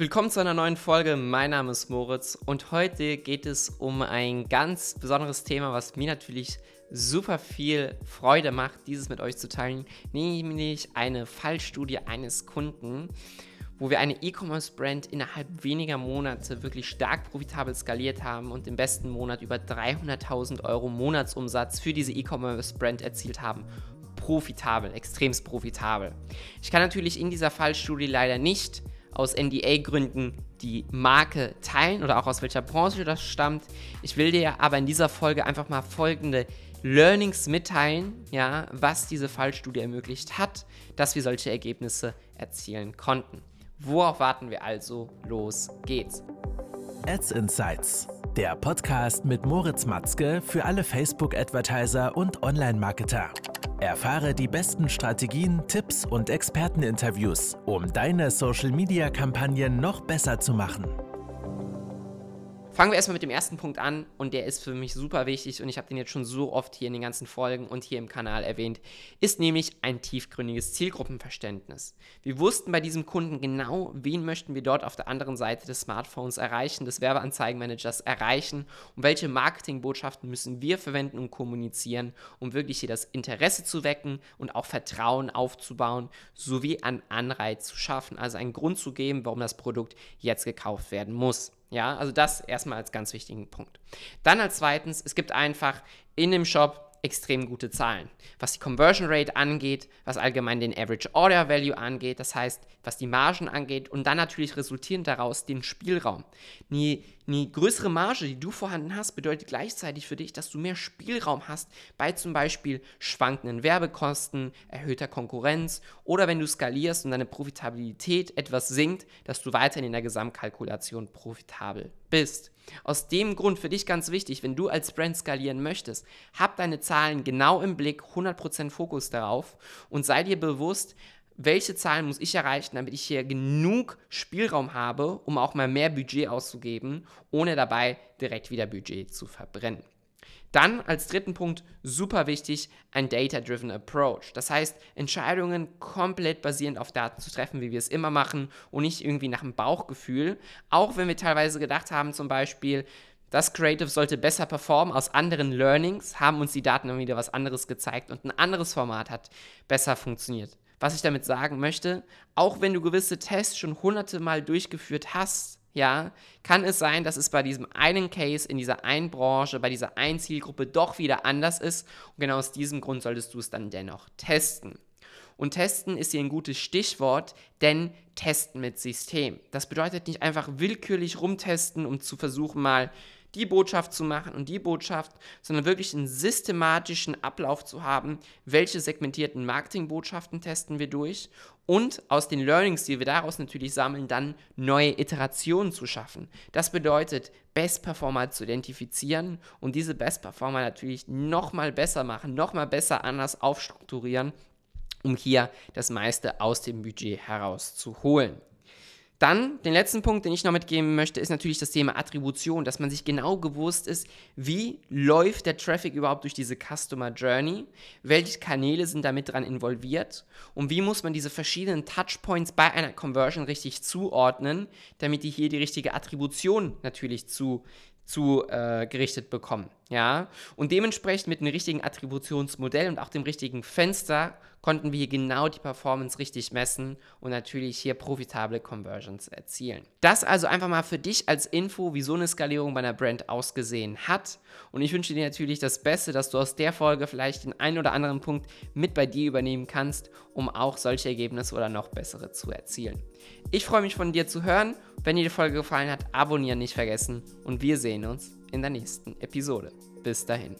Willkommen zu einer neuen Folge. Mein Name ist Moritz und heute geht es um ein ganz besonderes Thema, was mir natürlich super viel Freude macht, dieses mit euch zu teilen, nämlich eine Fallstudie eines Kunden, wo wir eine E-Commerce-Brand innerhalb weniger Monate wirklich stark profitabel skaliert haben und im besten Monat über 300.000 Euro Monatsumsatz für diese E-Commerce-Brand erzielt haben profitabel, extremst profitabel. Ich kann natürlich in dieser Fallstudie leider nicht aus NDA-Gründen die Marke teilen oder auch aus welcher Branche das stammt. Ich will dir aber in dieser Folge einfach mal folgende Learnings mitteilen, ja, was diese Fallstudie ermöglicht hat, dass wir solche Ergebnisse erzielen konnten. Worauf warten wir also? Los geht's. Ads Insights, der Podcast mit Moritz Matzke für alle Facebook-Advertiser und Online-Marketer. Erfahre die besten Strategien, Tipps und Experteninterviews, um deine Social-Media-Kampagnen noch besser zu machen. Fangen wir erstmal mit dem ersten Punkt an und der ist für mich super wichtig und ich habe den jetzt schon so oft hier in den ganzen Folgen und hier im Kanal erwähnt, ist nämlich ein tiefgründiges Zielgruppenverständnis. Wir wussten bei diesem Kunden genau, wen möchten wir dort auf der anderen Seite des Smartphones erreichen, des Werbeanzeigenmanagers erreichen und welche Marketingbotschaften müssen wir verwenden und kommunizieren, um wirklich hier das Interesse zu wecken und auch Vertrauen aufzubauen, sowie einen Anreiz zu schaffen, also einen Grund zu geben, warum das Produkt jetzt gekauft werden muss. Ja, also das erstmal als ganz wichtigen Punkt. Dann als zweitens, es gibt einfach in dem Shop extrem gute Zahlen. Was die Conversion Rate angeht, was allgemein den Average Order Value angeht, das heißt, was die Margen angeht und dann natürlich resultierend daraus den Spielraum. Die, die größere Marge, die du vorhanden hast, bedeutet gleichzeitig für dich, dass du mehr Spielraum hast bei zum Beispiel schwankenden Werbekosten, erhöhter Konkurrenz oder wenn du skalierst und deine Profitabilität etwas sinkt, dass du weiterhin in der Gesamtkalkulation profitabel bist. Aus dem Grund für dich ganz wichtig, wenn du als Brand skalieren möchtest, hab deine Zahlen genau im Blick, 100% Fokus darauf und sei dir bewusst, welche Zahlen muss ich erreichen, damit ich hier genug Spielraum habe, um auch mal mehr Budget auszugeben, ohne dabei direkt wieder Budget zu verbrennen. Dann als dritten Punkt super wichtig, ein Data-Driven Approach. Das heißt, Entscheidungen komplett basierend auf Daten zu treffen, wie wir es immer machen und nicht irgendwie nach dem Bauchgefühl. Auch wenn wir teilweise gedacht haben, zum Beispiel, das Creative sollte besser performen aus anderen Learnings, haben uns die Daten dann wieder was anderes gezeigt und ein anderes Format hat besser funktioniert. Was ich damit sagen möchte, auch wenn du gewisse Tests schon hunderte Mal durchgeführt hast, ja, kann es sein, dass es bei diesem einen Case in dieser einen Branche, bei dieser einen Zielgruppe doch wieder anders ist. Und genau aus diesem Grund solltest du es dann dennoch testen. Und testen ist hier ein gutes Stichwort, denn testen mit System. Das bedeutet nicht einfach willkürlich rumtesten, um zu versuchen, mal die Botschaft zu machen und die Botschaft, sondern wirklich einen systematischen Ablauf zu haben, welche segmentierten Marketingbotschaften testen wir durch und aus den Learnings, die wir daraus natürlich sammeln, dann neue Iterationen zu schaffen. Das bedeutet, Best Performer zu identifizieren und diese Best Performer natürlich nochmal besser machen, nochmal besser anders aufstrukturieren, um hier das meiste aus dem Budget herauszuholen. Dann, den letzten Punkt, den ich noch mitgeben möchte, ist natürlich das Thema Attribution, dass man sich genau gewusst ist, wie läuft der Traffic überhaupt durch diese Customer Journey, welche Kanäle sind damit dran involviert und wie muss man diese verschiedenen Touchpoints bei einer Conversion richtig zuordnen, damit die hier die richtige Attribution natürlich zu zu äh, bekommen. Ja? Und dementsprechend mit einem richtigen Attributionsmodell und auch dem richtigen Fenster konnten wir hier genau die Performance richtig messen und natürlich hier profitable Conversions erzielen. Das also einfach mal für dich als Info, wie so eine Skalierung bei einer Brand ausgesehen hat. Und ich wünsche dir natürlich das Beste, dass du aus der Folge vielleicht den einen oder anderen Punkt mit bei dir übernehmen kannst, um auch solche Ergebnisse oder noch bessere zu erzielen. Ich freue mich von dir zu hören. Wenn dir die Folge gefallen hat, abonnieren nicht vergessen und wir sehen uns in der nächsten Episode. Bis dahin.